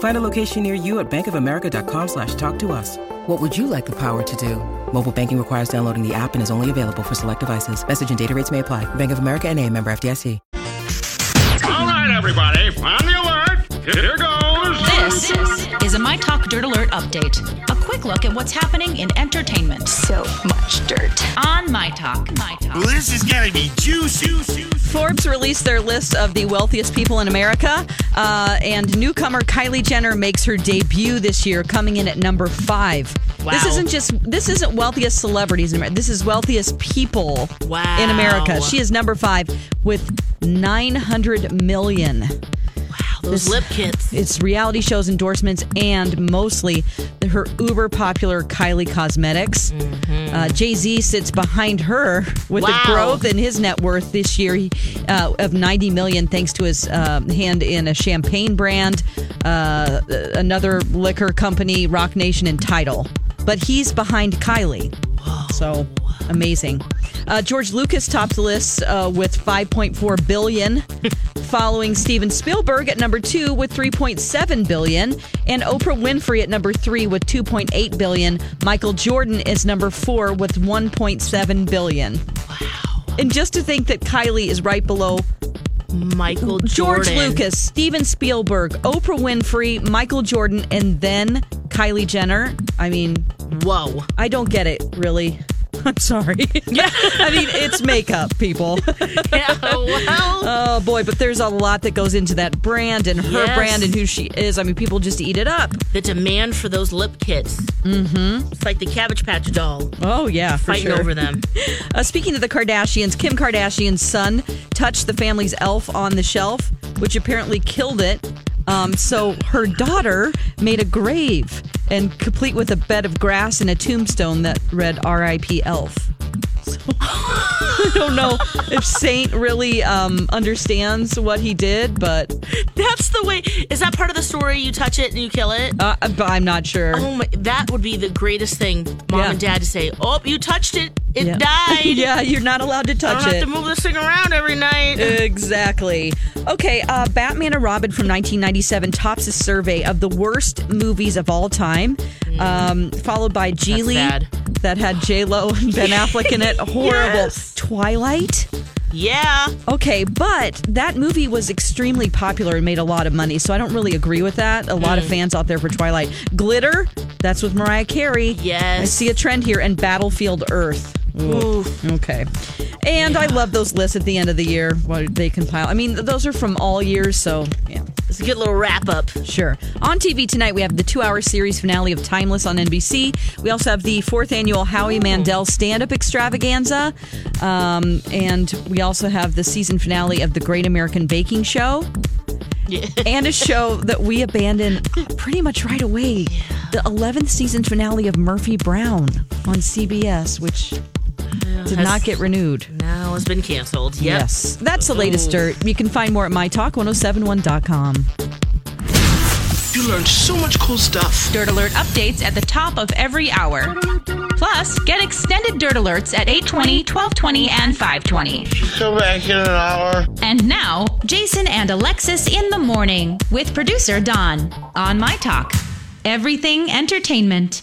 Find a location near you at bankofamerica.com slash talk to us. What would you like the power to do? Mobile banking requires downloading the app and is only available for select devices. Message and data rates may apply. Bank of America and a member FDIC. All right, everybody, on the alert. Here goes. This is a My Talk Dirt Alert update. A quick look at what's happening in entertainment So much dirt. on My Talk. My Talk. Well, this is gonna be juicy. Forbes released their list of the wealthiest people in America, uh, and newcomer Kylie Jenner makes her debut this year, coming in at number five. Wow. This isn't just this isn't wealthiest celebrities in America. This is wealthiest people Wow. in America. She is number five with nine hundred million. Those lip kits. It's reality shows, endorsements, and mostly her uber popular Kylie Cosmetics. Uh, Jay Z sits behind her with Wow. the growth in his net worth this year he- uh, of 90 million, thanks to his uh, hand in a champagne brand, uh, another liquor company, Roc Nation, and Tidal. But he's behind Kylie. So amazing. Uh, George Lucas tops the list uh, with 5.4 billion, following Steven Spielberg at number two with 3.7 billion, and Oprah Winfrey at number three with 2.8 billion. Michael Jordan is number four with 1.7 billion. Wow! And just to think that Kylie is right below Michael George Lucas, Steven Spielberg, Oprah Winfrey, Michael Jordan, and then Kylie Jenner. I mean, Whoa. I don't get it, really. I'm sorry. Yeah. I mean, it's makeup, people. Yeah, well, Oh, boy. But there's a lot that goes into that brand and her Yes. brand and who she is. I mean, people just eat it up. the demand for those lip kits. Mm-hmm. It's like the Cabbage Patch doll. Oh, yeah. Fighting sure. over them. Uh, speaking of the Kardashians, Kim Kardashian's son touched the family's elf on the shelf, which apparently killed it. Um, so her daughter made a grave and complete with a bed of grass and a tombstone that read R.I.P. Elf. I don't know if Saint really um, understands what he did, but That's the way. Is that part of the story? You touch it and you kill it? uh, but I'm not sure. Oh my! That would be the greatest thing, mom Yeah. and dad, to say. Oh, you touched it. It yeah. died. yeah, you're not allowed to I touch don't it. have to move this thing around every night. Exactly. Okay, uh, Batman and Robin from 1997 tops a survey of the worst movies of all time, um, followed by Gigli bad. That had J Lo and Ben Affleck in it. Horrible. Yes. Twilight. yeah. Okay, but that movie was extremely popular and made a lot of money, so I don't really agree with that. A lot of mm. fans out there for Twilight. Glitter. That's with Mariah Carey. Yes. I see a trend here, and Battlefield Earth. Ooh. Okay. And I love those lists at the end of the year what they compile. I mean, those are from all years, so yeah, It's a good little wrap up. sure. On TV tonight, we have the two hour series finale of Timeless on NBC. We also have the fourth annual Howie Mandel stand up extravaganza. Um, and we also have the season finale of the Great American Baking Show. Yeah. And a show that we abandoned pretty much right away. The 11th season finale of Murphy Brown on CBS, which did Has- not get renewed. Now it's been canceled. Yep. Yes. That's the latest Ooh. dirt. You can find more at mytalk1071.com. You learned so much cool stuff. Dirt Alert updates at the top of every hour. Plus, get extended Dirt Alerts at 820, 1220, and 520. Come back in an hour. And now, Jason and Alexis in the morning with producer Don on My Talk. Everything Entertainment.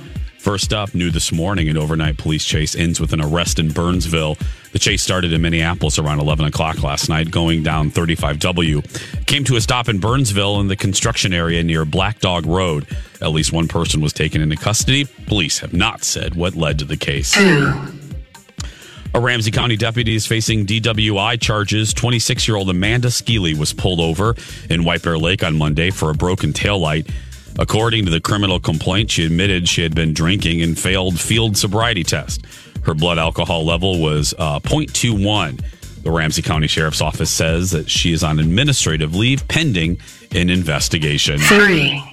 First up, new this morning, an overnight police chase ends with an arrest in Burnsville. The chase started in Minneapolis around 11 o'clock last night, going down 35W. Came to a stop in Burnsville in the construction area near Black Dog Road. At least one person was taken into custody. Police have not said what led to the case. A Ramsey County deputy is facing DWI charges. 26 year old Amanda Skeely was pulled over in White Bear Lake on Monday for a broken taillight. According to the criminal complaint, she admitted she had been drinking and failed field sobriety test. Her blood alcohol level was uh, 0.21. The Ramsey County Sheriff's Office says that she is on administrative leave pending an investigation. Three.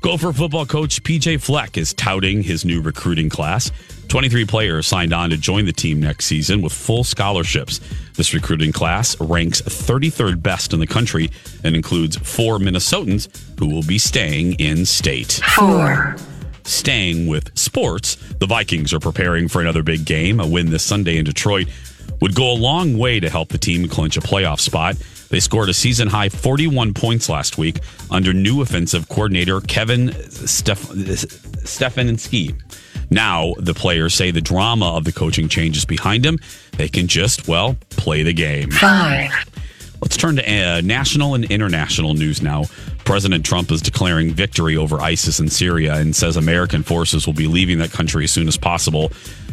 Gopher football coach PJ Fleck is touting his new recruiting class. 23 players signed on to join the team next season with full scholarships. This recruiting class ranks 33rd best in the country and includes four Minnesotans who will be staying in state. Four. Staying with sports, the Vikings are preparing for another big game. A win this Sunday in Detroit would go a long way to help the team clinch a playoff spot. They scored a season high 41 points last week under new offensive coordinator Kevin Steph- Stefanski. Now, the players say the drama of the coaching changes behind them. They can just, well, play the game. Five. Let's turn to uh, national and international news now. President Trump is declaring victory over ISIS in Syria and says American forces will be leaving that country as soon as possible.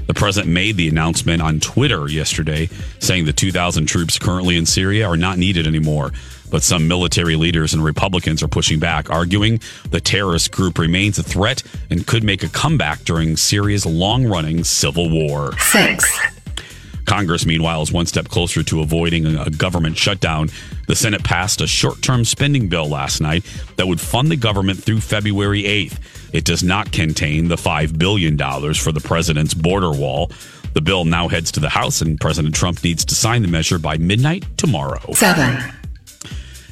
The president made the announcement on Twitter yesterday, saying the 2,000 troops currently in Syria are not needed anymore. But some military leaders and Republicans are pushing back, arguing the terrorist group remains a threat and could make a comeback during Syria's long running civil war. Six. Congress, meanwhile, is one step closer to avoiding a government shutdown. The Senate passed a short term spending bill last night that would fund the government through February 8th. It does not contain the $5 billion for the president's border wall. The bill now heads to the House, and President Trump needs to sign the measure by midnight tomorrow. Seven.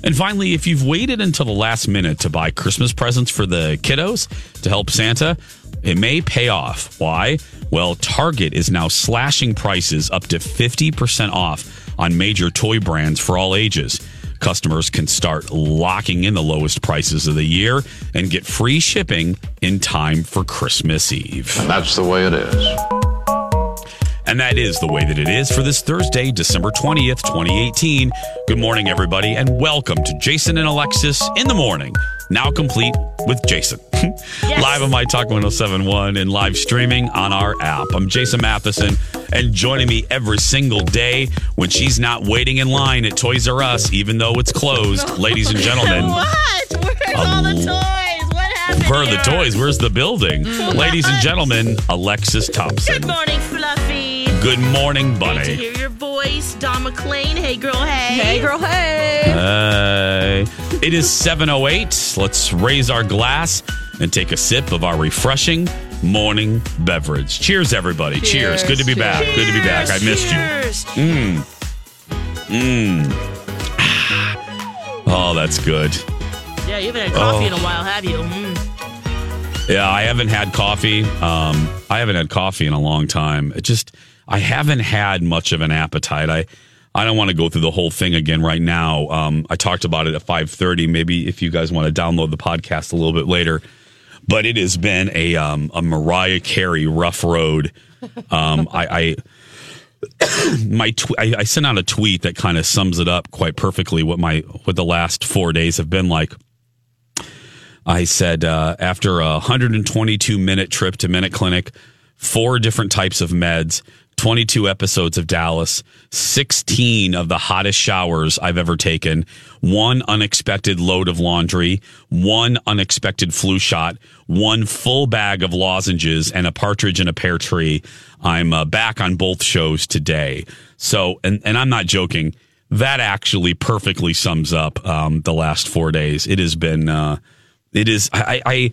And finally, if you've waited until the last minute to buy Christmas presents for the kiddos to help Santa, it may pay off. Why? Well, Target is now slashing prices up to 50% off on major toy brands for all ages. Customers can start locking in the lowest prices of the year and get free shipping in time for Christmas Eve. And that's the way it is. And that is the way that it is for this Thursday, December 20th, 2018. Good morning, everybody, and welcome to Jason and Alexis in the morning. Now complete with Jason. live on My Talk 1071 and live streaming on our app. I'm Jason Matheson, and joining me every single day when she's not waiting in line at Toys R Us, even though it's closed, ladies and gentlemen. What? Where's all the toys? What happened? Where are the here? toys? Where's the building? Mm-hmm. Ladies and gentlemen, Alexis Thompson. Good morning, Fluffy. Good morning, Great to hear your voice, Dawn McLean. Hey, girl. Hey. Hey, girl, hey. Hey. It is 7.08. Let's raise our glass and take a sip of our refreshing morning beverage. Cheers, everybody. Cheers. Good to be back. Good to be back. I missed you. Cheers. Mmm. Mmm. Oh, that's good. Yeah, you haven't had coffee Oh. in a while, have you? Mm. Yeah, I haven't had coffee. Um, I haven't had coffee in a long time. It just I haven't had much of an appetite. I I don't want to go through the whole thing again right now. Um, I talked about it at five thirty. Maybe if you guys want to download the podcast a little bit later. But it has been a um, a Mariah Carey rough road. Um, I, I my tw- I, I sent out a tweet that kind of sums it up quite perfectly. What my what the last four days have been like. I said uh, after a 122 minute trip to Minute Clinic, four different types of meds, 22 episodes of Dallas, 16 of the hottest showers I've ever taken, one unexpected load of laundry, one unexpected flu shot, one full bag of lozenges, and a partridge in a pear tree. I'm uh, back on both shows today. So, and, and I'm not joking. That actually perfectly sums up um, the last four days. It has been. Uh, it is I, I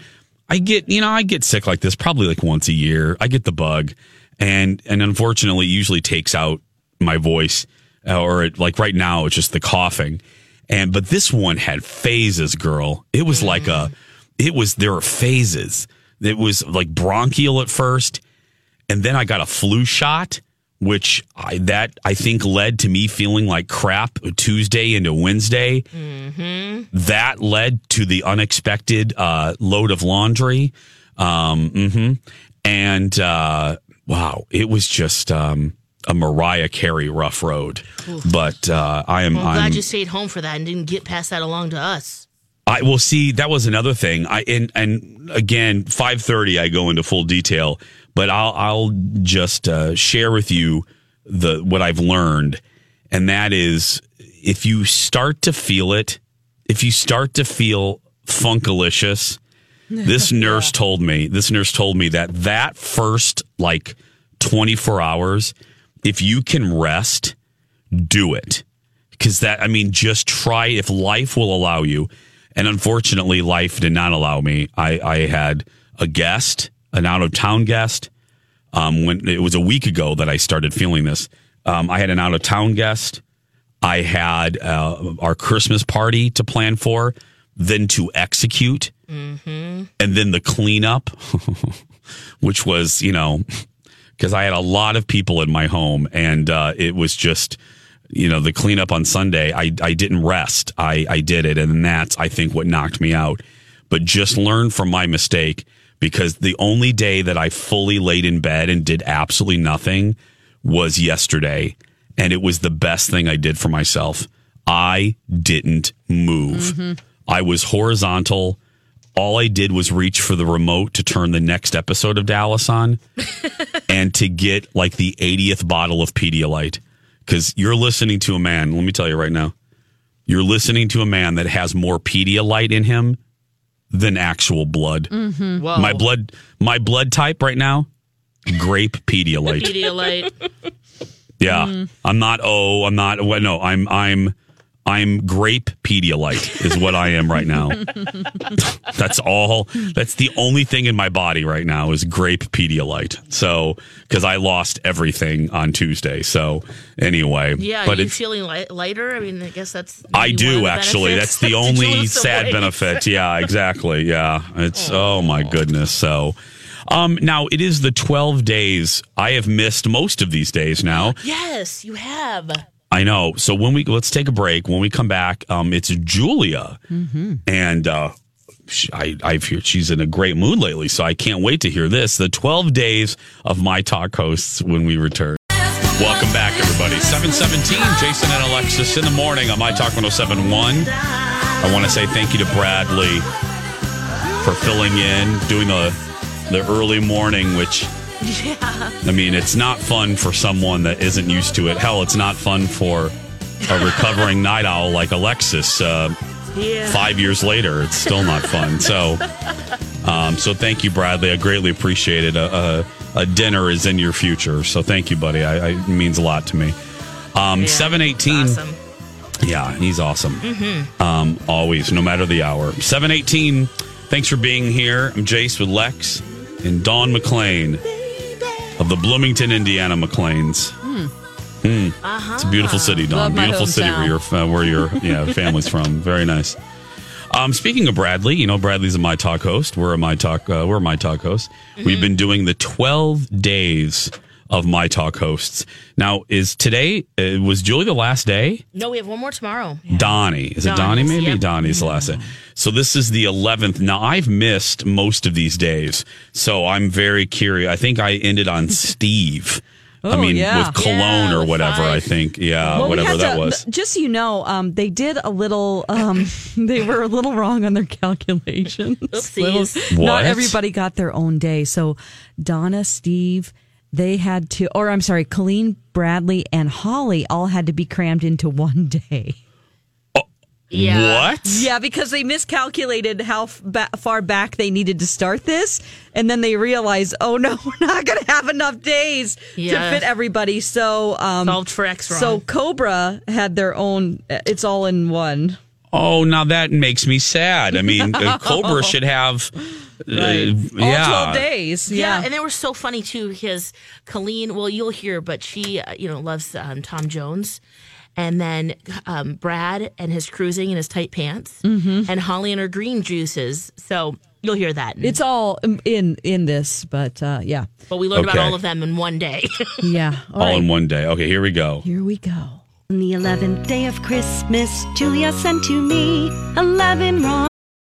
I get you know I get sick like this probably like once a year. I get the bug, and and unfortunately, usually takes out my voice, uh, or it, like right now, it's just the coughing. And but this one had phases, girl. It was like a, it was there were phases. It was like bronchial at first, and then I got a flu shot, which I that I think led to me feeling like crap Tuesday into Wednesday. That led to the unexpected uh, load of laundry. Um, hmm And uh, wow, it was just um, a Mariah Carey rough road. But uh, I am. Well, I'm I'm glad you stayed home for that and didn't get pass that along to us. I will see. That was another thing. I and and again, five thirty. I go into full detail, but I'll I'll just uh, share with you the what I've learned, and that is if you start to feel it, if you start to feel funkalicious. This nurse told me. This nurse told me that that first like twenty four hours, if you can rest, do it. Because that i mean just try if life will allow you and unfortunately life did not allow me. I i had a guest an out of town guest um when it was a week ago that i started feeling this. Um i had an out of town guest. I had uh, our christmas party to plan for then to execute and then the cleanup which was you know because I had a lot of people in my home, and uh, it was just, you know, the cleanup on Sunday. I I didn't rest. I I did it, and that's I think what knocked me out. But just learn from my mistake because the only day that I fully laid in bed and did absolutely nothing was yesterday, and it was the best thing I did for myself. I didn't move. I was horizontal. All I did was reach for the remote to turn the next episode of Dallas on and to get like the 80th bottle of Pedialyte. Because you're listening to a man, let me tell you right now, you're listening to a man that has more Pedialyte in him than actual blood. Mm-hmm. Whoa. My blood, my blood type right now, grape Pedialyte. Pedialyte. Yeah, mm. I'm not. Oh, I'm not. Well, no, I'm. I'm. I'm grape Pedialyte is what I am right now. that's all. That's the only thing in my body right now is grape Pedialyte. So because I lost everything on Tuesday. So anyway, Yeah, but are you it's. feeling li- lighter? I mean, I guess that's. I do actually. That's the only sad benefit. Yeah, exactly. Yeah, it's oh my goodness. So, um, now it is the twelve days. I have missed most of these days now. Yes, you have. I know. So when we let's take a break. When we come back, um, it's Julia, and uh, she, I I've heard she's in a great mood lately. So I can't wait to hear this. The twelve days of my talk hosts when we return. Welcome back, everybody. Seven seventeen. Jason and Alexis in the morning on my talk 1071. I want to say thank you to Bradley for filling in, doing the the early morning, which Yeah. I mean, it's not fun for someone that isn't used to it. Hell, it's not fun for a recovering night owl like Alexis. Uh, Yeah. Five years later, it's still not fun. So, um, so thank you, Bradley. I greatly appreciate it. A, a, a dinner is in your future, so thank you, buddy. I, I it means a lot to me. Um, Yeah, Seven eighteen. Awesome. Yeah, he's awesome. Mm-hmm. Um, always, no matter the hour. 718, thanks for being here. I'm Jace with Lex and Dawn McLean of the Bloomington, Indiana McLeans. Hmm. It's a beautiful city, Don. Love Beautiful city where your uh, where your yeah family's from. Very nice. Um, speaking of Bradley, you know Bradley's a My Talk host. We're a My Talk. Uh, we're a My Talk host. We've been doing the 12 days of My Talk hosts. Now, is today uh, was Julie the last day? No, we have one more tomorrow. Donnie. Is it Donnie maybe? yep. Donnie's the last day. So this is the 11th. Now I've missed most of these days. So I'm very curious. I think I ended on Steve. I Oh, mean, yeah. with Cologne Yeah, or with whatever, I think. Yeah, Well, whatever had that to- was. Just so you know, um, they did a little. Um, they were a little wrong on their calculations. Oopsies. Little- What? Not everybody got their own day. So Donna, Steve, they had to, or I'm sorry, Colleen, Bradley, and Holly all had to be crammed into one day. Yeah. What? Yeah, because they miscalculated how f- ba- far back they needed to start this, and then they realized, oh no, we're not going to have enough days Yeah. to fit everybody. So, um, Solved for X so Cobra had their own. It's all in one. Oh, now that makes me sad. I mean, uh, Cobra should have Right. Uh, All yeah. 12 days. Yeah. Yeah. and they were so funny too because Colleen, well, you'll hear, but she, uh, you know, loves um, Tom Jones. And then um, Brad and his cruising in his tight pants, Mhm. and Holly and her green juices. So you'll hear that. It's all in in this, but uh, yeah. but we learned about all of them in one day. Yeah. All in one day. Okay, here we go. Here we go. On the 11th day of Christmas, Julia sent to me 11 wrong.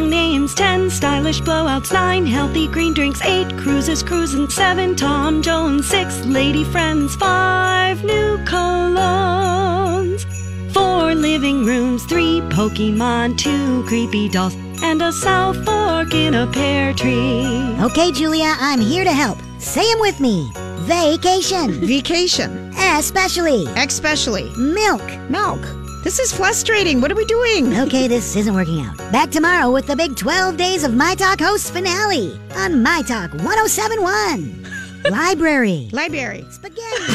Names 10 stylish blowouts 9 healthy green drinks 8 cruises cruising 7 tom jones 6 lady friends 5 new colognes 4 living rooms 3 pokemon 2 creepy dolls and a south fork in a pear tree Okay, Julia, I'm here to help. Say them with me. Vacation. Vacation. Especially. Especially. Milk. Milk. This is frustrating. What are we doing? Okay, this isn't working out. Back tomorrow with the big 12 Days of My Talk host finale on My Talk 1071. Library. Library. Spaghetti.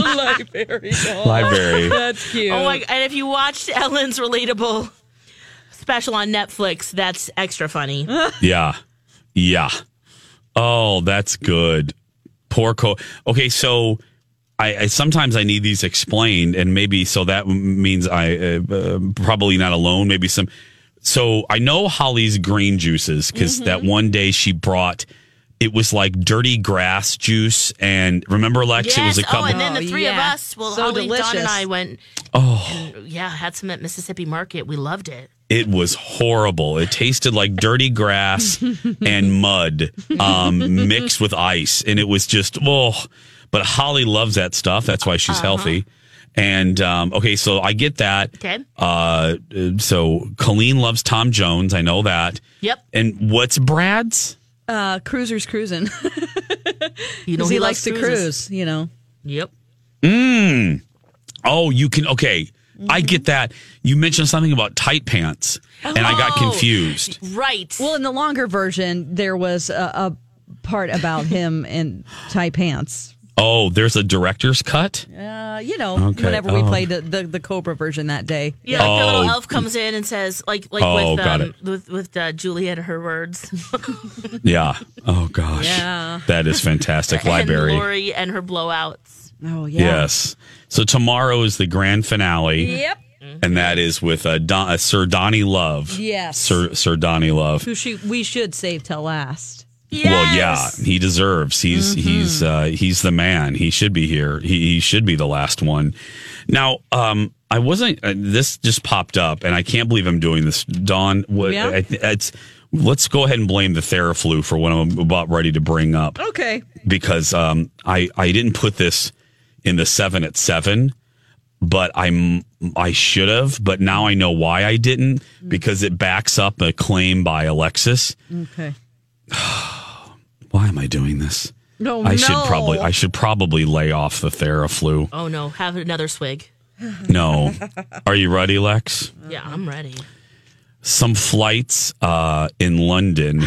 Library. Library. That's cute. Oh my! And if you watched Ellen's relatable special on Netflix, that's extra funny. Yeah. Yeah. Oh, that's good. Poor co. Okay, so I, I sometimes I need these explained, and maybe so that means I uh, uh, probably not alone. Maybe some. So I know Holly's green juices because that one day she brought. It was like dirty grass juice, and remember, Lex? yes. It was a couple. Oh, and then the Oh, three of us, well, So Holly, Don, and I went. Oh. and, yeah, had some at Mississippi Market. We loved it. It was horrible. It tasted like dirty grass and mud um, mixed with ice, and it was just oh. But Holly loves that stuff. That's why she's Uh-huh. healthy. And um, okay, so I get that. Okay. Uh, so Colleen loves Tom Jones. I know that. Yep. And what's Brad's? Uh, cruisers cruising. You know 'Cause he, he likes likes to cruise, you know. Yep. Mm. Oh, you can. Okay, I get that. You mentioned something about tight pants, and I got Oh. confused. Right. Well, in the longer version, there was a, a part about him in tight pants. Oh, there's a director's cut. Uh, you know, Okay. whenever we Oh. played the, the, the Cobra version that day. Yeah, like the Oh. little elf comes in and says, like, like Oh, with got um, with with uh, Julia and her words, Yeah. Oh gosh. Yeah. That is fantastic. and Library. Lori and her blowouts. Oh yeah. Yes. So tomorrow is the grand finale. Yep. And that is with uh, Don, uh, Sir Donnie Love. Yes. Sir Sir Donnie Love. Who she, we should save till last. Well, yeah, he deserves. He's Mm-hmm. he's uh, he's the man. He should be here. He, he should be the last one. Now, um, I wasn't. Uh, this just popped up, and I can't believe I'm doing this. Dawn, what? Yeah? I, it's. Let's go ahead and blame the Theraflu for what I'm about ready to bring up Okay. because um, I I didn't put this in the seven at seven, but I'm I should have, but now I know why I didn't because it backs up a claim by Alexis. Okay. Why am I doing this? No, I should probably I should probably lay off the Theraflu. Oh no, have another swig. No. Are you ready, Lex? Yeah, I'm ready. Some flights uh, in London.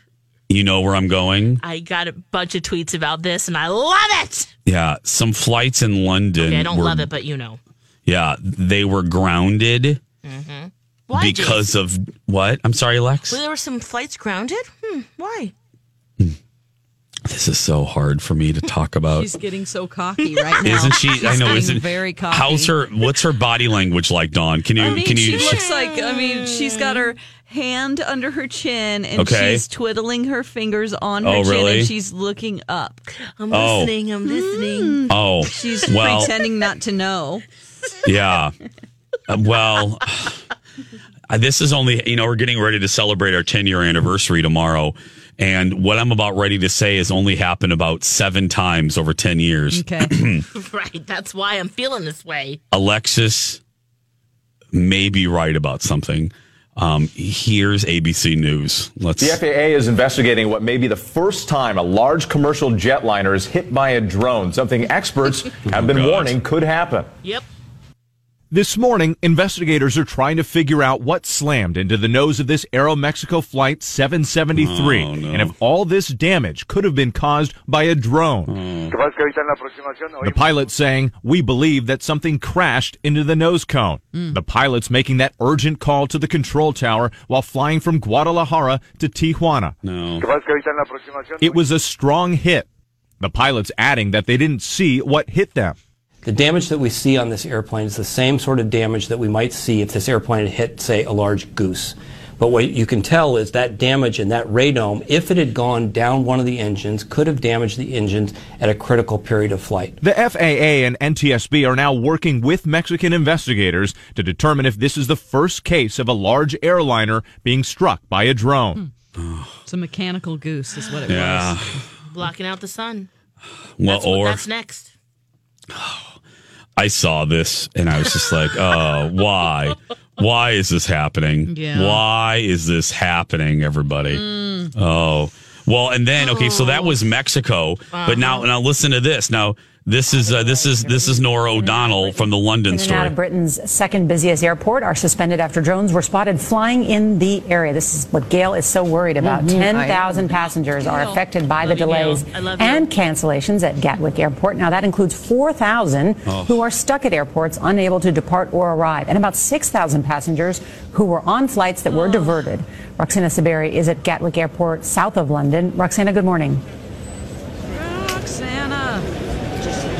you know where I'm going? I got a bunch of tweets about this, and I love it. Yeah, some flights in London. Okay, I don't were- love it, but you know. Yeah, they were grounded Mm-hmm. Why? because Jason? of what? I'm sorry, Lex. Well, there were some flights grounded. Hmm, why? This is so hard for me to talk about. She's getting so cocky right now. Isn't she? She's I know. getting Isn't very cocky. How's her? What's her body language like, Dawn? Can you? I mean, can she you? looks like. I mean, she's got her hand under her chin and Okay. she's twiddling her fingers on her Oh, chin really? and she's looking up. I'm Oh. listening. I'm listening. oh, She's well, pretending not to know. yeah. Uh, well, this is only you know we're getting ready to celebrate our 10 year anniversary tomorrow, and what I'm about ready to say has only happened about seven times over 10 years. Okay. right. That's why I'm feeling this way. Alexis may be right about something. Um, here's ABC News. Let's. The FAA is investigating what may be the first time a large commercial jetliner is hit by a drone, something experts have been God. warning could happen. Yep. This morning, investigators are trying to figure out what slammed into the nose of this Aeromexico Flight 773 Oh, no. and if all this damage could have been caused by a drone. Oh. The pilot saying, We believe that something crashed into the nose cone. Hmm. The pilot's making that urgent call to the control tower while flying from Guadalajara to Tijuana. No. It was a strong hit. The pilot's adding that they didn't see what hit them. The damage that we see on this airplane is the same sort of damage that we might see if this airplane had hit, say, a large goose. But what you can tell is that damage in that radome, if it had gone down one of the engines, could have damaged the engines at a critical period of flight. The FAA and NTSB are now working with Mexican investigators to determine if this is the first case of a large airliner being struck by a drone. Hmm. It's a mechanical goose, is what it Yeah. was. Blocking out the sun. Well, That's, what, or that's next. I saw this and I was just like, oh, why? Why is this happening? Yeah. Why is this happening, everybody? Mm. Oh. Well, and then okay, so that oh. was Mexico, but now uh-huh. now listen to this. Now this is uh, this is this is Norah O'Donnell from the London In and out of Britain's second busiest airport are suspended after drones were spotted flying in the area. This is what Gail is so worried about. Mhm. 10,000 passengers are affected by the Love you, Gail. delays I love you. and cancellations at Gatwick Airport. Now, that includes 4,000 Oh. who are stuck at airports, unable to depart or arrive, and about 6,000 passengers who were on flights that were Oh. diverted. Roxana Saberi is at Gatwick Airport, south of London. Roxana, good morning. Roxana.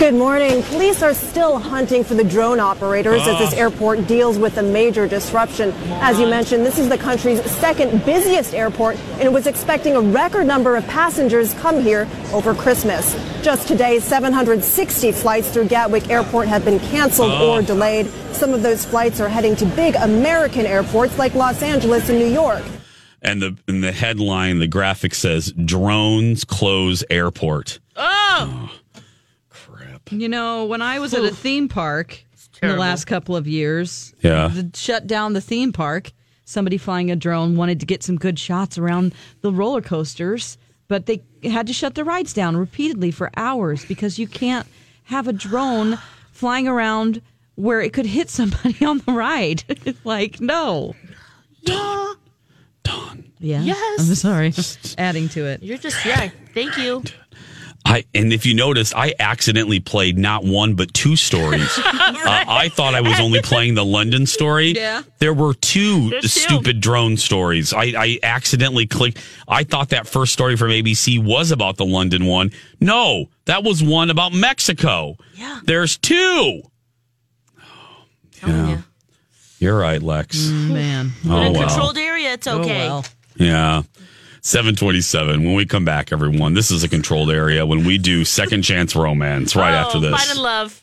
Good morning. Police are still hunting for the drone operators as this ah. airport deals with a major disruption. As you mentioned, this is the country's second busiest airport and it was expecting a record number of passengers come here over Christmas. Just today, 760 flights through Gatwick Airport have been canceled Oh. or delayed. Some of those flights are heading to big American airports like Los Angeles and New York. And the in the headline, the graphic says drones close airport. Oh. Ah. You know, when I was at a theme park in the last couple of years, Yeah. to shut down the theme park, somebody flying a drone wanted to get some good shots around the roller coasters, but they had to shut the rides down repeatedly for hours because you can't have a drone flying around where it could hit somebody on the ride. like, no. Yeah. Yeah. Yes. I'm sorry. Adding to it. You're just, yeah. Thank you. I and if you noticed, I accidentally played not one but two stories. uh, I thought I was only playing the London story. Yeah. there were two There's two. stupid drone stories. I, I accidentally clicked. I thought that first story from ABC was about the London one. No, that was one about Mexico. Yeah. There's two. Telling Yeah. you. You're right, Lex. Mm, man. In Oh a well. controlled area, it's okay. Oh, well. Yeah. 727. When we come back, everyone, this is a controlled area when we do second chance romance right after Oh, this. Find love.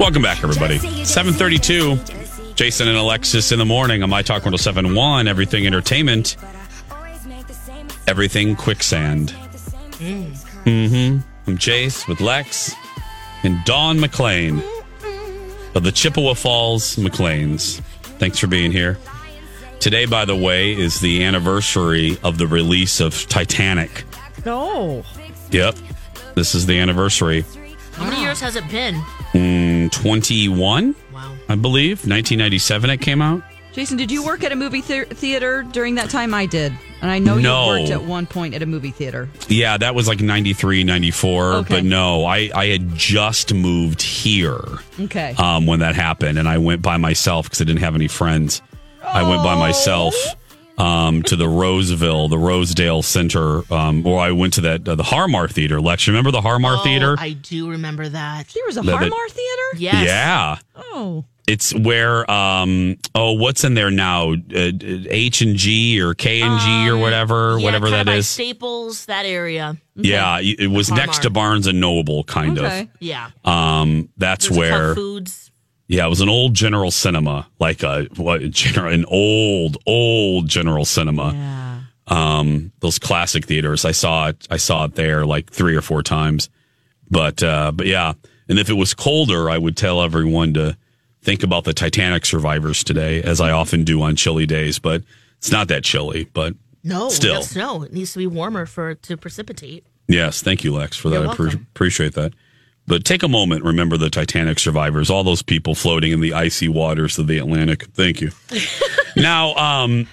Welcome back, everybody. 732. Jason and Alexis in the morning on My Talk 1071, Everything Entertainment, Everything Quicksand. Mm-hmm. I'm Jace with Lex and Dawn McLean of the Chippewa Falls McLeans. Thanks for being here. Today, by the way, is the anniversary of the release of Titanic. No. Yep. This is the anniversary. How many years has it been? Mm, 21, Wow. I believe. 1997 it came out. Jason, did you work at a movie thea- theater during that time? I did. And I know No. you worked at one point at a movie theater. Yeah, that was like 93, 94. Okay. But no, I, I had just moved here Okay. um, when that happened. And I went by myself because I didn't have any friends. I went by myself. um, to the Roseville, the Rosedale Center, um, or I went to that uh, the Harmar Theater. Lex, remember the Harmar Oh, Theater? I do remember that. There was a The- the- Harmar Theater? Yes. Yeah. Oh. It's where um oh what's in there now Uh, H and G or K and G or whatever Um, Yeah, whatever kinda by is Staples, that area. yeah it was next to Barnes and Noble kind of. Yeah. um that's There's where Whole Foods. Yeah it was an old General Cinema like a what general an old old General Cinema Yeah. um those classic theaters I saw it I saw it there like three or four times but uh but yeah and if it was colder I would tell everyone to think about the Titanic survivors today, as I often do on chilly days. But it's not that chilly. But No, still, snow. It needs to be warmer for to precipitate. yes, thank you, Lex, for that. You're I pre- appreciate that. But take a moment, remember the Titanic survivors, all those people floating in the icy waters of the Atlantic. Thank you. now, um,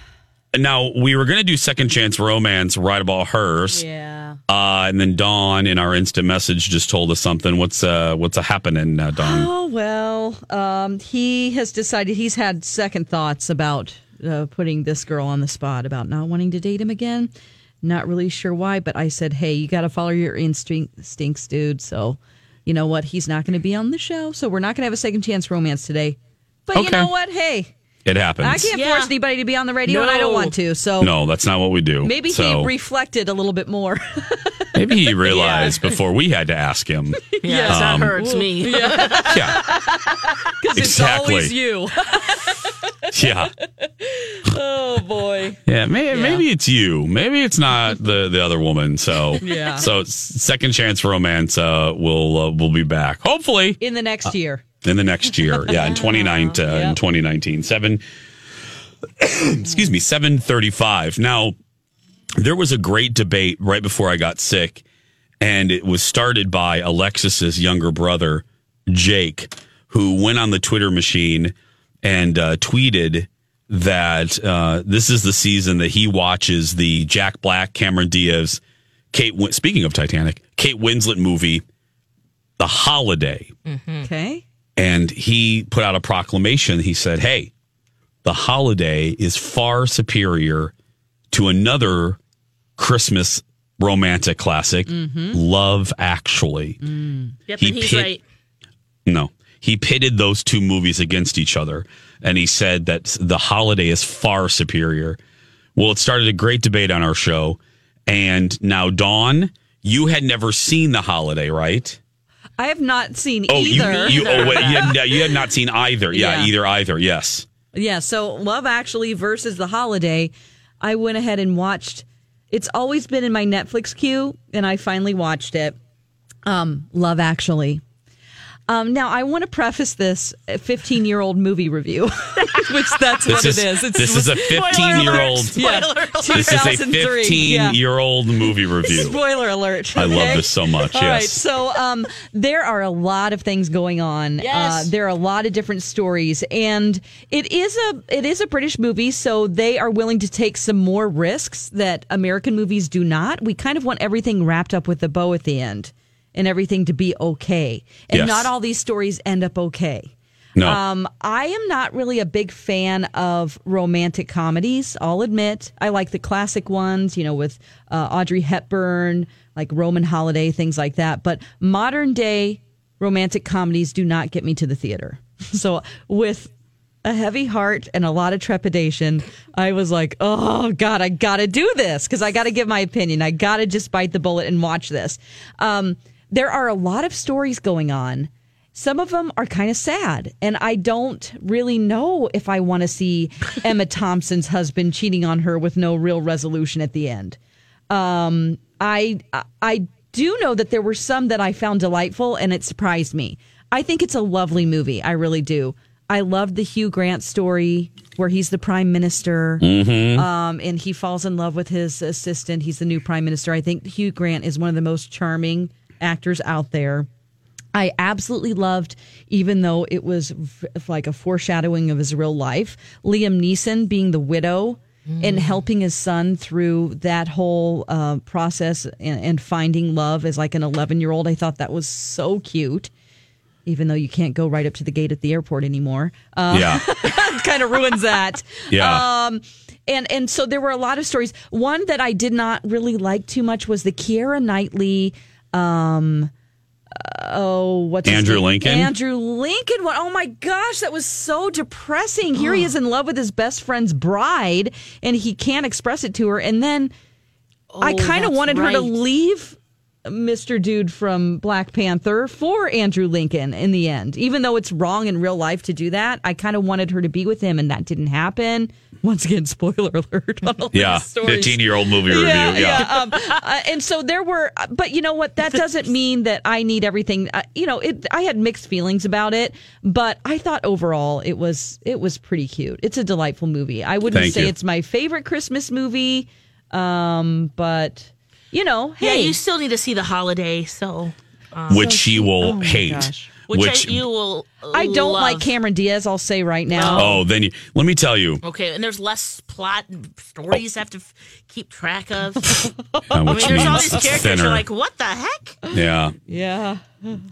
now we were going to do second chance romance right about hers. Yeah. Uh, and then Dawn in our instant message just told us something. What's uh, what's a happening, uh, Dawn? Oh well, um, he has decided he's had second thoughts about uh, putting this girl on the spot about not wanting to date him again. Not really sure why, but I said, "Hey, you got to follow your instinct, instincts, dude." So, you know what? He's not going to be on the show, so we're not going to have a second chance romance today. But you know what? Hey, It happens. I can't force anybody to be on the radio, and I don't want to. So No, that's not what we do. maybe so, he reflected a little bit more. Maybe he realized before we had to ask him. Yes, Um, that hurts me. Yeah. Because it's always you. Yeah. oh boy. Yeah, maybe, maybe it's you. Maybe it's not the, the other woman. So Yeah. So second chance romance uh, will uh, will be back. Hopefully In the next year. in the next year. Yeah, in 29 uh, in Yep. 2019. 7 Excuse me, 735. Now there was a great debate right before I got sick and it was started by Alexis's younger brother Jake who went on the Twitter machine and uh, tweeted that uh, this is the season that he watches the Jack Black, Cameron Diaz, Kate. Win- Speaking of Titanic, Kate Winslet movie, The Holiday, Okay. and he put out a proclamation. He said, "Hey, The Holiday is far superior to another Christmas romantic classic, mm-hmm. Love Actually." Mm. Yep, He and he's pit- right. No. He pitted those two movies against each other and he said that The Holiday is far superior. Well, it started a great debate on our show. And now, Dawn, you had never seen The Holiday, right? I have not seen Oh, either. you, you, oh, wait, you, had, you had not seen either. Yeah, Yeah. either, either. Yes. Yeah, so Love Actually versus The Holiday, I went ahead and watched. It's always been in my Netflix queue, and I finally watched it. Um, Love Actually. Um, now I want to preface this 15 year old movie review, which that's This what is, it is. this is a 15 year old. yeah, This is a 15 yeah. year old movie review. Spoiler alert. I love this so much, All yes. right, so um, there are a lot of things going on. Yes. Uh, there are a lot of different stories, and it is a it is a British movie, so they are willing to take some more risks that American movies do not. We kind of want everything wrapped up with a bow at the end, and everything to be okay, and Yes. not all these stories end up okay. No. Um, I am not really a big fan of romantic comedies. I'll admit I like the classic ones, you know, with uh, Audrey Hepburn, like Roman Holiday, things like that. But modern day romantic comedies do not get me to the theater. So with a heavy heart and a lot of trepidation, I was like, "Oh God, I gotta do this because I gotta give my opinion. I gotta just bite the bullet and watch this." Um, there are a lot of stories going on. Some of them are kind of sad, and I don't really know if I want to see Emma Thompson's husband cheating on her with no real resolution at the end. Um, I I do know that there were some that I found delightful, and it surprised me. I think it's a lovely movie. I really do. I loved the Hugh Grant story where he's the prime minister, Mhm. um, and he falls in love with his assistant. He's the new prime minister. I think Hugh Grant is one of the most charming actors out there. I absolutely loved, even though it was v- like a foreshadowing of his real life, Liam Neeson being the widow and helping his son through that whole uh, process and, and finding love as like an 11 year old. I thought that was so cute, even though you can't go right up to the gate at the airport anymore. Uh, Yeah. kind of ruins that. Yeah. Um, and and so there were a lot of stories. One that I did not really like too much was the Keira Knightley. Um, oh, what's his Andrew name? Lincoln? Andrew Lincoln. One. Oh my gosh, that was so depressing. Here he is in love with his best friend's bride, and he can't express it to her. And then I Oh, kind of that's wanted her to leave Mr. Dude from Black Panther for Andrew Lincoln in the end. Even though it's wrong in real life to do that, I kind of wanted her to be with him, and that didn't happen. Once again, spoiler alert on all Yeah, fifteen-year-old movie review. Yeah, Yeah, yeah. Um, uh, and so there were, but you know what? That doesn't mean that I need everything. Uh, you know, it, I had mixed feelings about it, but I thought overall it was it was pretty cute. It's a delightful movie. I wouldn't Thank say you. it's my favorite Christmas movie, um, but you know, Yeah, hey, you still need to see the holiday. So, um, which she will Oh hate. gosh. which, Which I, you will. I don't love. like Cameron Diaz. I'll say right now. oh, then you, let me tell you. Okay, and there's less plot and stories to have to f- keep track of. uh, I mean, there's all these characters. thinner. You're like, what the heck? yeah. Yeah.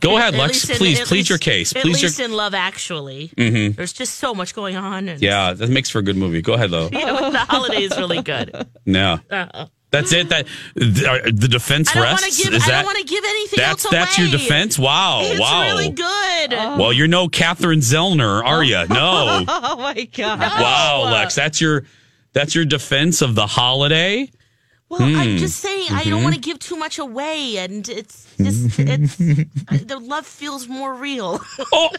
Go ahead, At Lex. least in- please, at plead least- your case. At Please least your. in Love Actually, Mhm. there's just so much going on. And, Yeah, that makes for a good movie. Go ahead though. you know, the holiday is really good. Yeah. Uh, That's it. That the, the defense I rests. give. Is I don't want to give anything that's else that's your defense? Wow, It's wow. really good. Well, you're no Catherine Zellner, are you? No. Oh my god. wow, Lex, that's your that's your defense of the holiday. Well, I'm Hmm. just saying I don't Mhm. want to give too much away, and it's just it's the love feels more real. Oh,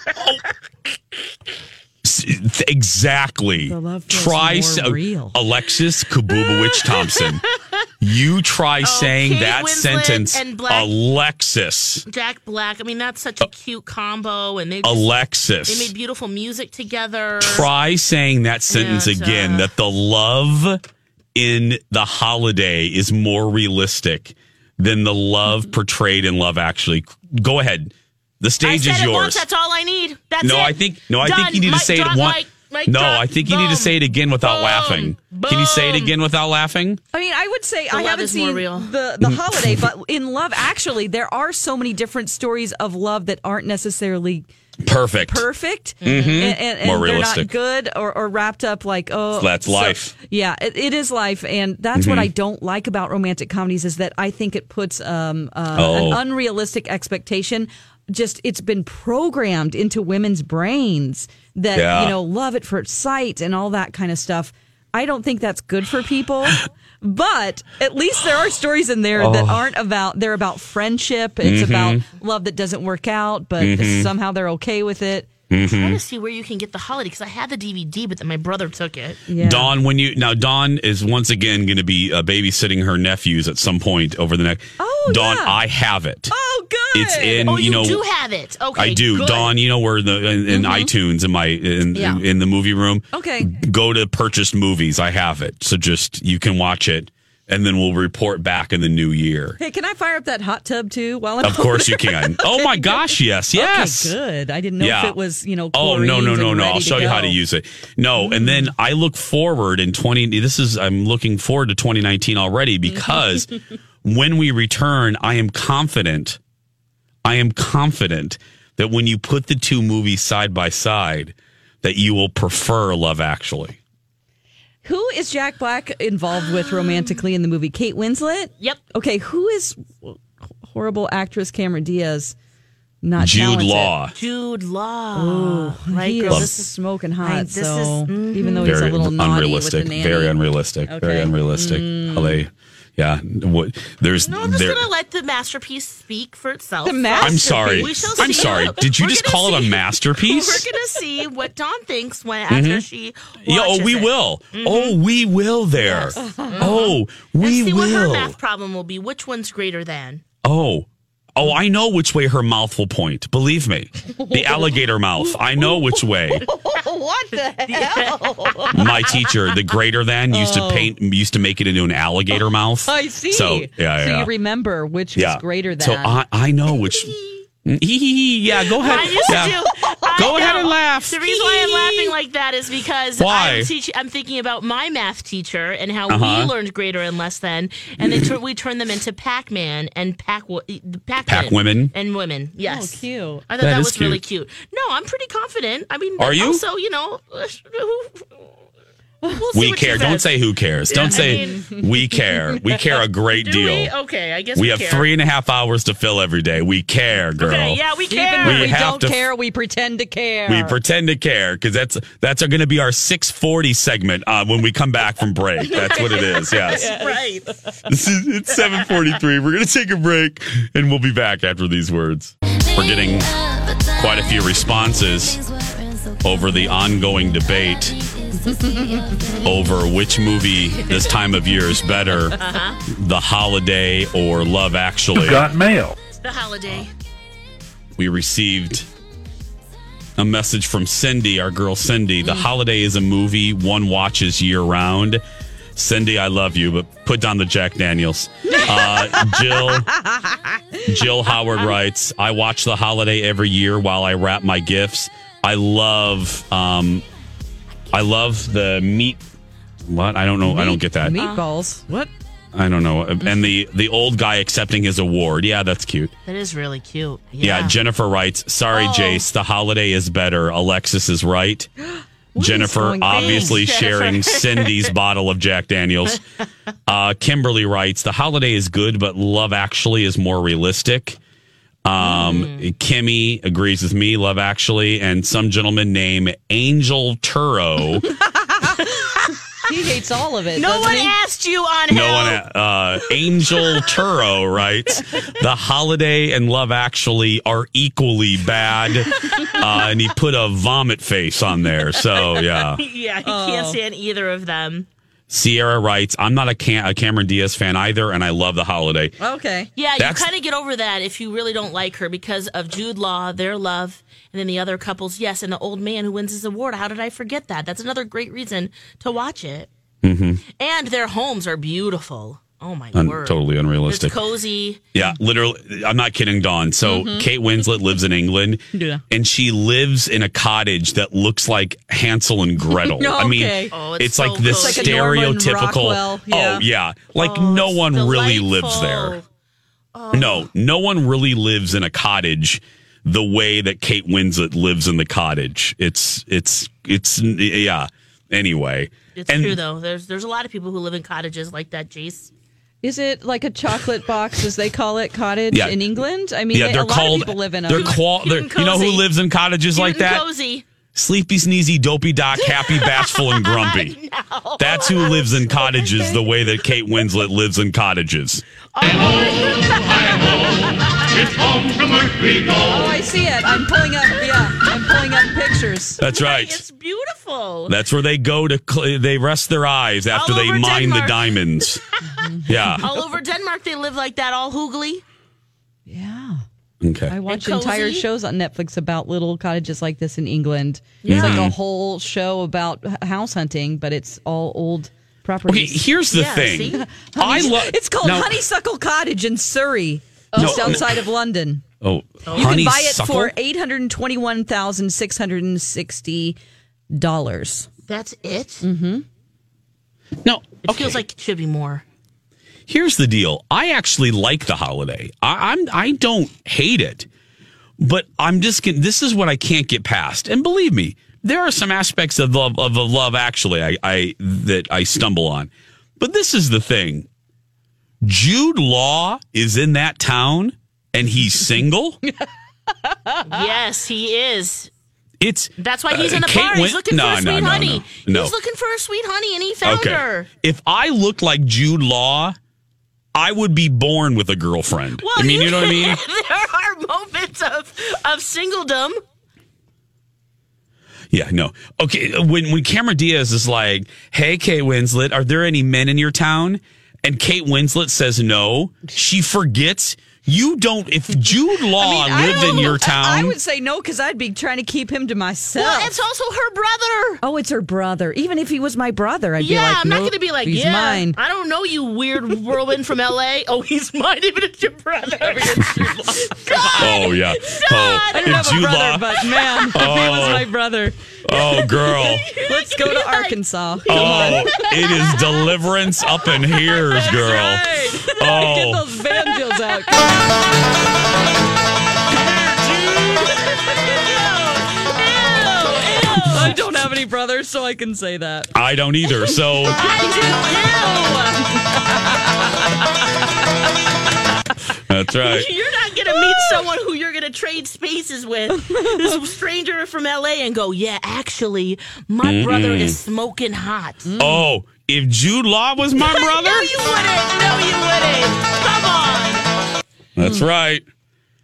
S- th- Exactly. feels Try more so- real. Alexis Kububowicz Thompson. You try saying Kate that Winslet sentence, and Black- Alexis. Jack Black. I mean, that's such a cute combo, and they just, Alexis. they made beautiful music together. Try saying that sentence And, again. uh, that the love in the holiday is more realistic than the love portrayed in Love. Actually, go ahead. The stage is yours. once. That's all I need. That's no, it. I think no, I Done. think you need to Mic say it mic- mic no. I think you need to say it again without Boom. laughing. Can you say it again without laughing? I mean, I would say The I haven't is more seen real. the the holiday, but in Love Actually, there are so many different stories of love that aren't necessarily Perfect. perfect Mhm. and, and, and More they're realistic. not good or, or wrapped up like oh That's so- life. yeah it, it is life and that's what Mhm. i don't like about romantic comedies is that i think it puts um, uh, Oh. an unrealistic expectation just it's been programmed into women's brains that Yeah. you know love at first sight and all that kind of stuff i don't think that's good for people but at least there are stories in there that Oh. aren't about they're about friendship it's Mhm. about love that doesn't work out but Mhm. somehow they're okay with it I'm Mhm. trying to see where you can get the holiday because I had the DVD, but then my brother took it. Dawn, when you now Dawn is once again going to be uh, babysitting her nephews at some point over the next. Oh, Dawn, yeah. I have it. Oh, good. It's in oh, you, you, know. do have it. Okay, I do, good. Dawn. You know where the in, in iTunes in my in, Yeah. in the movie room. Okay. Go to purchased movies. I have it, so just you can watch it, and then we'll report back in the new year. Hey, can I fire up that hot tub too? While I'm Of course you can. Oh my gosh, yes, yes. Okay, good. I didn't know Yeah. if it was you know. Oh no no no no! I'll show you how to use it. No, and then mm. I look forward in twenty. This is I'm looking forward to 2019 already mm-hmm. because when we return, I am confident. I am confident that when you put the two movies side by side, that you will prefer Love Actually. Who is Jack Black involved with romantically in the movie? Kate Winslet. Yep. Okay, who is horrible actress Cameron Diaz? Not Jude talented? Law. Jude Law. Ooh, right, he girl. is This is smoking hot. I- this is- so mhm. even though he's Very a little naughty unrealistic. with the nanny. Very unrealistic. Very unrealistic. Mm. How they, yeah. What there's No, I'm just there. gonna let the masterpiece speak for itself. The masterpiece. I'm sorry. We shall I'm see. sorry. Did you We're just gonna call it a masterpiece? We're gonna see what Dawn thinks when after Mhm. she. Yeah, oh, we it. will. Mhm. Oh, we will there. Yes. Oh, Let's we see what her will. math problem will be. Which one's greater than? Oh. Oh, I know which way her mouth will point. Believe me. The alligator mouth. I know which way. what the hell? My teacher, the greater than, used Oh. to paint used to make it into an alligator mouth. I see. So yeah, So yeah. you remember which yeah. was greater than. So I I know which yeah, go ahead. I used yeah. to do. I Go ahead know. and laugh. The reason why I'm laughing like that is because Why? I'm, teach, I'm thinking about my math teacher and how Uh-huh. we learned greater and less than, and then tur- we turned them into Pac-Man and Pac Pac Pac women? and women. Yes, Oh, cute. I thought That that, is was really cute. No, I'm pretty confident. I mean, Are you? Also, you know, we what care. Don't says. say who cares. Yeah, Don't I say mean- we care. We care a great Do deal. we? Okay, I guess we we have care. three and a half hours to fill every day. We care, girl. Okay, yeah, we care. Even when We we, have don't to- care, we pretend to care. We pretend to care because that's that's going to be our 640 segment uh, when we come back from break. That's what it is. Yes. right. This is, it's 743. We're going to take a break and we'll be back after these words. We're getting quite a few responses over the ongoing debate over which movie this time of year is better, Uh-huh. The Holiday or Love Actually. Got mail. The holiday. we received a message from Cindy, our girl Cindy. The Holiday is a movie one watches year round. Cindy, I love you, but put down the Jack Daniels. Uh, Jill, Jill Howard writes, I watch The Holiday every year while I wrap my gifts. I love, um, I love the meat. What? I don't know. I don't get that. Meatballs. What? I don't know. And the the old guy accepting his award. Yeah, that's cute. That is really cute. Yeah, Yeah. Jennifer writes, "Sorry, Oh. Jace, the holiday is better. Alexis is right." Jennifer going on? obviously Thanks, sharing Jennifer. Cindy's bottle of Jack Daniels. Uh, Kimberly writes, "The holiday is good, but Love Actually is more realistic." Um, Mm. Kimmy agrees with me. Love Actually, and some gentleman named Angel Turo. He hates all of it. No one he? asked you on No hell. one, uh, Angel Turo writes, the holiday and Love Actually are equally bad. Uh, and he put a vomit face on there. So, yeah. yeah, he Oh. can't stand either of them. Sierra writes, I'm not a, Cam- a Cameron Diaz fan either, and I love the holiday. Okay. Yeah, That's- you kind of get over that if you really don't like her because of Jude Law, their love, and then the other couples. Yes, and the old man who wins his award. How did I forget that? That's another great reason to watch it. hmm And their homes are beautiful. Oh my Un- word! totally unrealistic. It's cozy. Yeah, literally. I'm not kidding, Dawn. So Mhm. Kate Winslet lives in England. Yeah. And she lives in a cottage that looks like Hansel and Gretel. I mean, Okay. Oh, it's, it's like so this cozy. Like stereotypical. Yeah. Oh, yeah. Like Oh, no it's one really lives delightful. there. No, no one really lives in a cottage the way that Kate Winslet lives in the cottage. It's, it's, it's, yeah. Anyway. It's And- true though. There's there's a lot of people who live in cottages like that, Jace. Is it like a chocolate box, as they call it, cottage Yeah. in England? I mean, yeah, they, they're a lot called. of people live in they're them. qual- they're, you know who lives in cottages like Cute and that? Cozy. Sleepy, sneezy, dopey, doc, happy, bashful, and grumpy. That's who lives in cottages the way that Kate Winslet lives in cottages. It's home from earth we go. Oh, I see it. I'm pulling up. Yeah, I'm pulling up pictures. That's right. It's beautiful. That's where they go to. Cl- they rest their eyes after All they over mine the diamonds. yeah. All over Denmark, they live like that, all hyggelig. Yeah. Okay. I watch entire shows on Netflix about little cottages like this in England. Yeah. It's like a Mhm. whole show about house hunting, but it's all old Okay. Here's the Yeah, thing. I love. It's called Honeysuckle Cottage in Surrey, just No, no. outside of London. Oh, You can buy it honeysuckle? for eight hundred twenty-one thousand six hundred and sixty dollars. That's it. Mm-hmm. No. It feels like it should be more. Here's the deal. I actually like the holiday. I, I'm. I don't hate it, but I'm just. This is what I can't get past. And believe me, there are some aspects of love of the love actually I, I that I stumble on. But this is the thing. Jude Law is in that town and he's single. yes, he is. It's That's why he's uh, in the Kate bar. Win- He's looking no, for a no, sweet no, honey. no, no. He's looking for a sweet honey, and he found okay. her. If I looked like Jude Law, I would be born with a girlfriend. Well, I mean, you know what I mean? there are moments of of singledom. Yeah, no. Okay, when when Cameron Diaz is like, "Hey, Kate Winslet, are there any men in your town?" And Kate Winslet says no, she forgets. You don't. If Jude Law I lived don't- in your town, I town, would say no because I'd be trying to keep him to myself. Well, it's also her brother. oh, it's her brother. Even if he was my brother, I'd yeah, be like, Yeah, I'm not nope, going to be like, he's yeah, mine. I don't know you, weird whirlwind from L.A. Oh, he's mine, even if it's your brother. oh yeah, oh, I don't if uh, have a Jude brother, Law, but man, if he Oh. was my brother. oh girl, Let's go to Arkansas. Come oh, on. it is deliverance up in here, girl. Oh. Get Oh, those banjos out. I don't have any brothers, so I can say that. I don't either. So that's right. You're not gonna meet someone who you're gonna trade spaces with, this stranger from LA, and go, "Yeah, actually, my brother Mm-mm. is smoking hot." Oh, if Jude Law was my brother, no, you wouldn't. No, you wouldn't. Come on. That's right.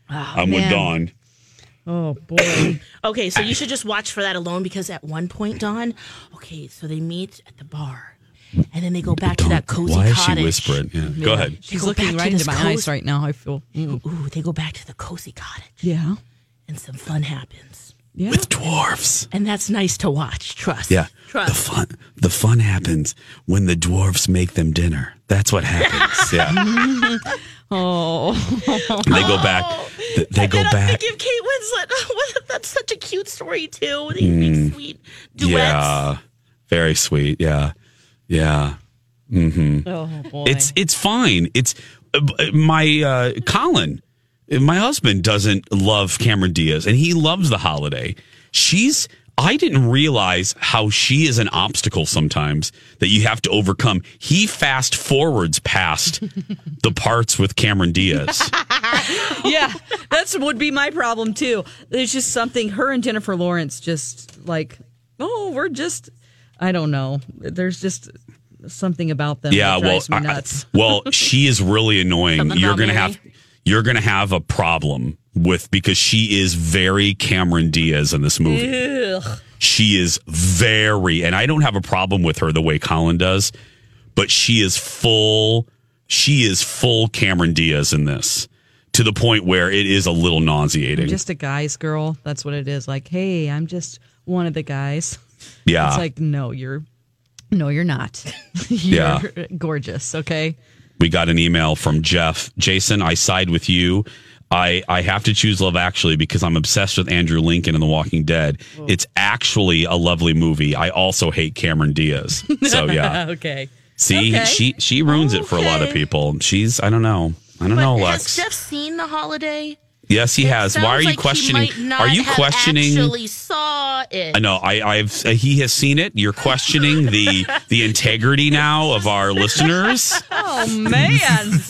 I'm with man. Dawn. Oh boy. Okay, so you should just watch for that alone because at one point, Dawn, okay, so they meet at the bar, and then they go back to that cozy Why is cottage. she whispering? Yeah. Go ahead. She's Go looking to right into this my cozy- eyes right now. I feel. mm. Ooh, they go back to the cozy cottage, Yeah. and some fun happens. Yeah. With dwarfs. And that's nice to watch. Trust. Yeah. Trust. The fun the fun happens when the dwarfs make them dinner. That's what happens. Yeah. Oh. And they go back. th- They go and I'm back. thinking of Kate Winslet. That's such a cute story too. They Mm. sweet duets. Yeah. Very sweet. Yeah. Yeah. Mm-hmm. Oh boy. It's it's fine. It's uh, my uh, Colin, my husband doesn't love Cameron Diaz, and he loves the holiday. She's. I didn't realize how she is an obstacle sometimes that you have to overcome. He fast forwards past the parts with Cameron Diaz. yeah, that's would be my problem too. There's just something her and Jennifer Lawrence just like, oh, we're just I don't know. There's just something about them yeah, that well, drives me I- well, she is really annoying. Something you're gonna Mary? have you're gonna have a problem with because she is very Cameron Diaz in this movie. Ugh. She is very, and I don't have a problem with her the way Colin does, but she is full. She is full Cameron Diaz in this to the point where it is a little nauseating. I'm just a guy's girl. That's what it is. Like, hey, I'm just one of the guys. yeah, It's like, no, you're no, you're not. you're Yeah. gorgeous. Okay. We got an email from Jeff. Jason, I side with you. I, I have to choose Love Actually because I'm obsessed with Andrew Lincoln in The Walking Dead. It's actually a lovely movie. I also hate Cameron Diaz. So yeah. okay. See, Okay. she she ruins it for a lot of people. She's I don't know. I don't know, Has Lex. Jeff seen the holiday? Yes, he has. Why are you like he questioning? might not Are you have questioning? Actually, saw it. I know. I, I've uh, he has seen it. You're questioning the the integrity now of our listeners. Oh man.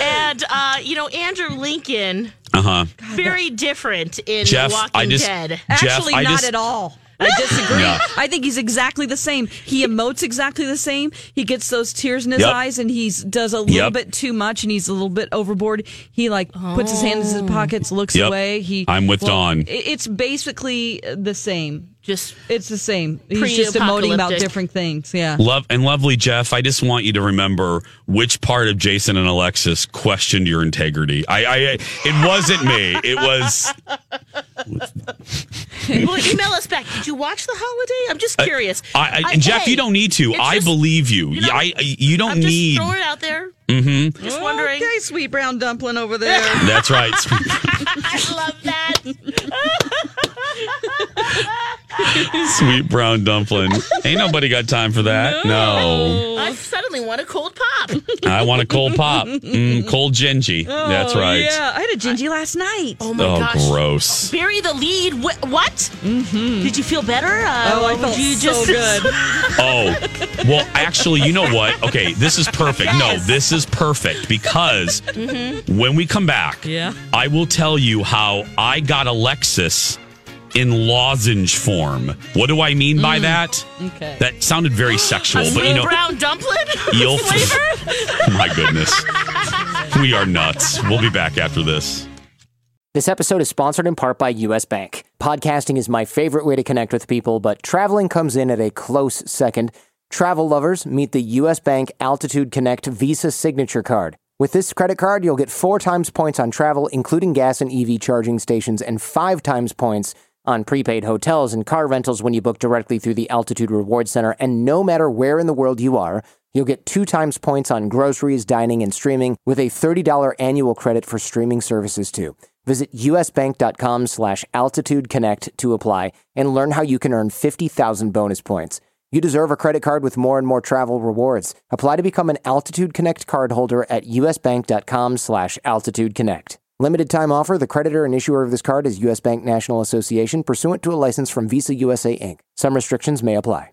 and uh, you know, Andrew Lincoln, Uh huh. very different in Jeff, Walking I just- Dead. Jeff, Actually, I not just- at all. I disagree. Yeah. I think he's exactly the same. He emotes exactly the same. He gets those tears in his Yep. eyes, and he does a little Yep. bit too much, and he's a little bit overboard. He like puts his hands in his oh. pockets, looks Yep. away. He. I'm with Dawn. It's basically the same. Just it's the same. He's just emoting about different things. Yeah. Love and lovely Jeff. I just want you to remember which part of Jason and Alexis questioned your integrity. I, I it wasn't me. It was well, email us back. Did you watch the holiday? I'm just uh, curious. I, I, and Jeff. hey, you don't need to. I just- believe you. you know, I, I you don't I'm just need. throwing it out there. Mm-hmm. Just wondering. Okay, sweet brown dumpling over there. That's right. I love that. Sweet brown dumpling. Ain't nobody got time for that. No. I suddenly want a cold pop. I want a cold pop. Mm, cold gingy. That's Oh, right. Yeah, I had a gingy last night. Oh my Oh, gosh. gross. Bury the lead. Wh- what? Mm-hmm. Did you feel better? Uh, Oh, I or felt did you so good. Oh, well, actually, you know what? Okay, this is perfect. No, this is perfect because Mm-hmm. when we come back, Yeah. I will tell you how I got Alexis in lozenge form. What do I mean by that? Okay. That sounded very sexual, a but you know, brown dumpling you'll. flavor. my goodness, we are nuts. We'll be back after this. This episode is sponsored in part by US Bank. Podcasting is my favorite way to connect with people, but traveling comes in at a close second. Travel lovers meet the US Bank Altitude Connect Visa Signature Card. With this credit card, you'll get four times points on travel, including gas and EV charging stations, and five times points on prepaid hotels and car rentals when you book directly through the Altitude Reward Center. And no matter where in the world you are, you'll get two times points on groceries, dining, and streaming with a $30 annual credit for streaming services too. Visit usbank.com slash altitude connect to apply and learn how you can earn 50,000 bonus points. You deserve a credit card with more and more travel rewards. Apply to become an Altitude Connect card holder at usbank.com slash altitude connect. Limited time offer. The creditor and issuer of this card is U.S. Bank National Association, pursuant to a license from Visa USA Inc. Some restrictions may apply.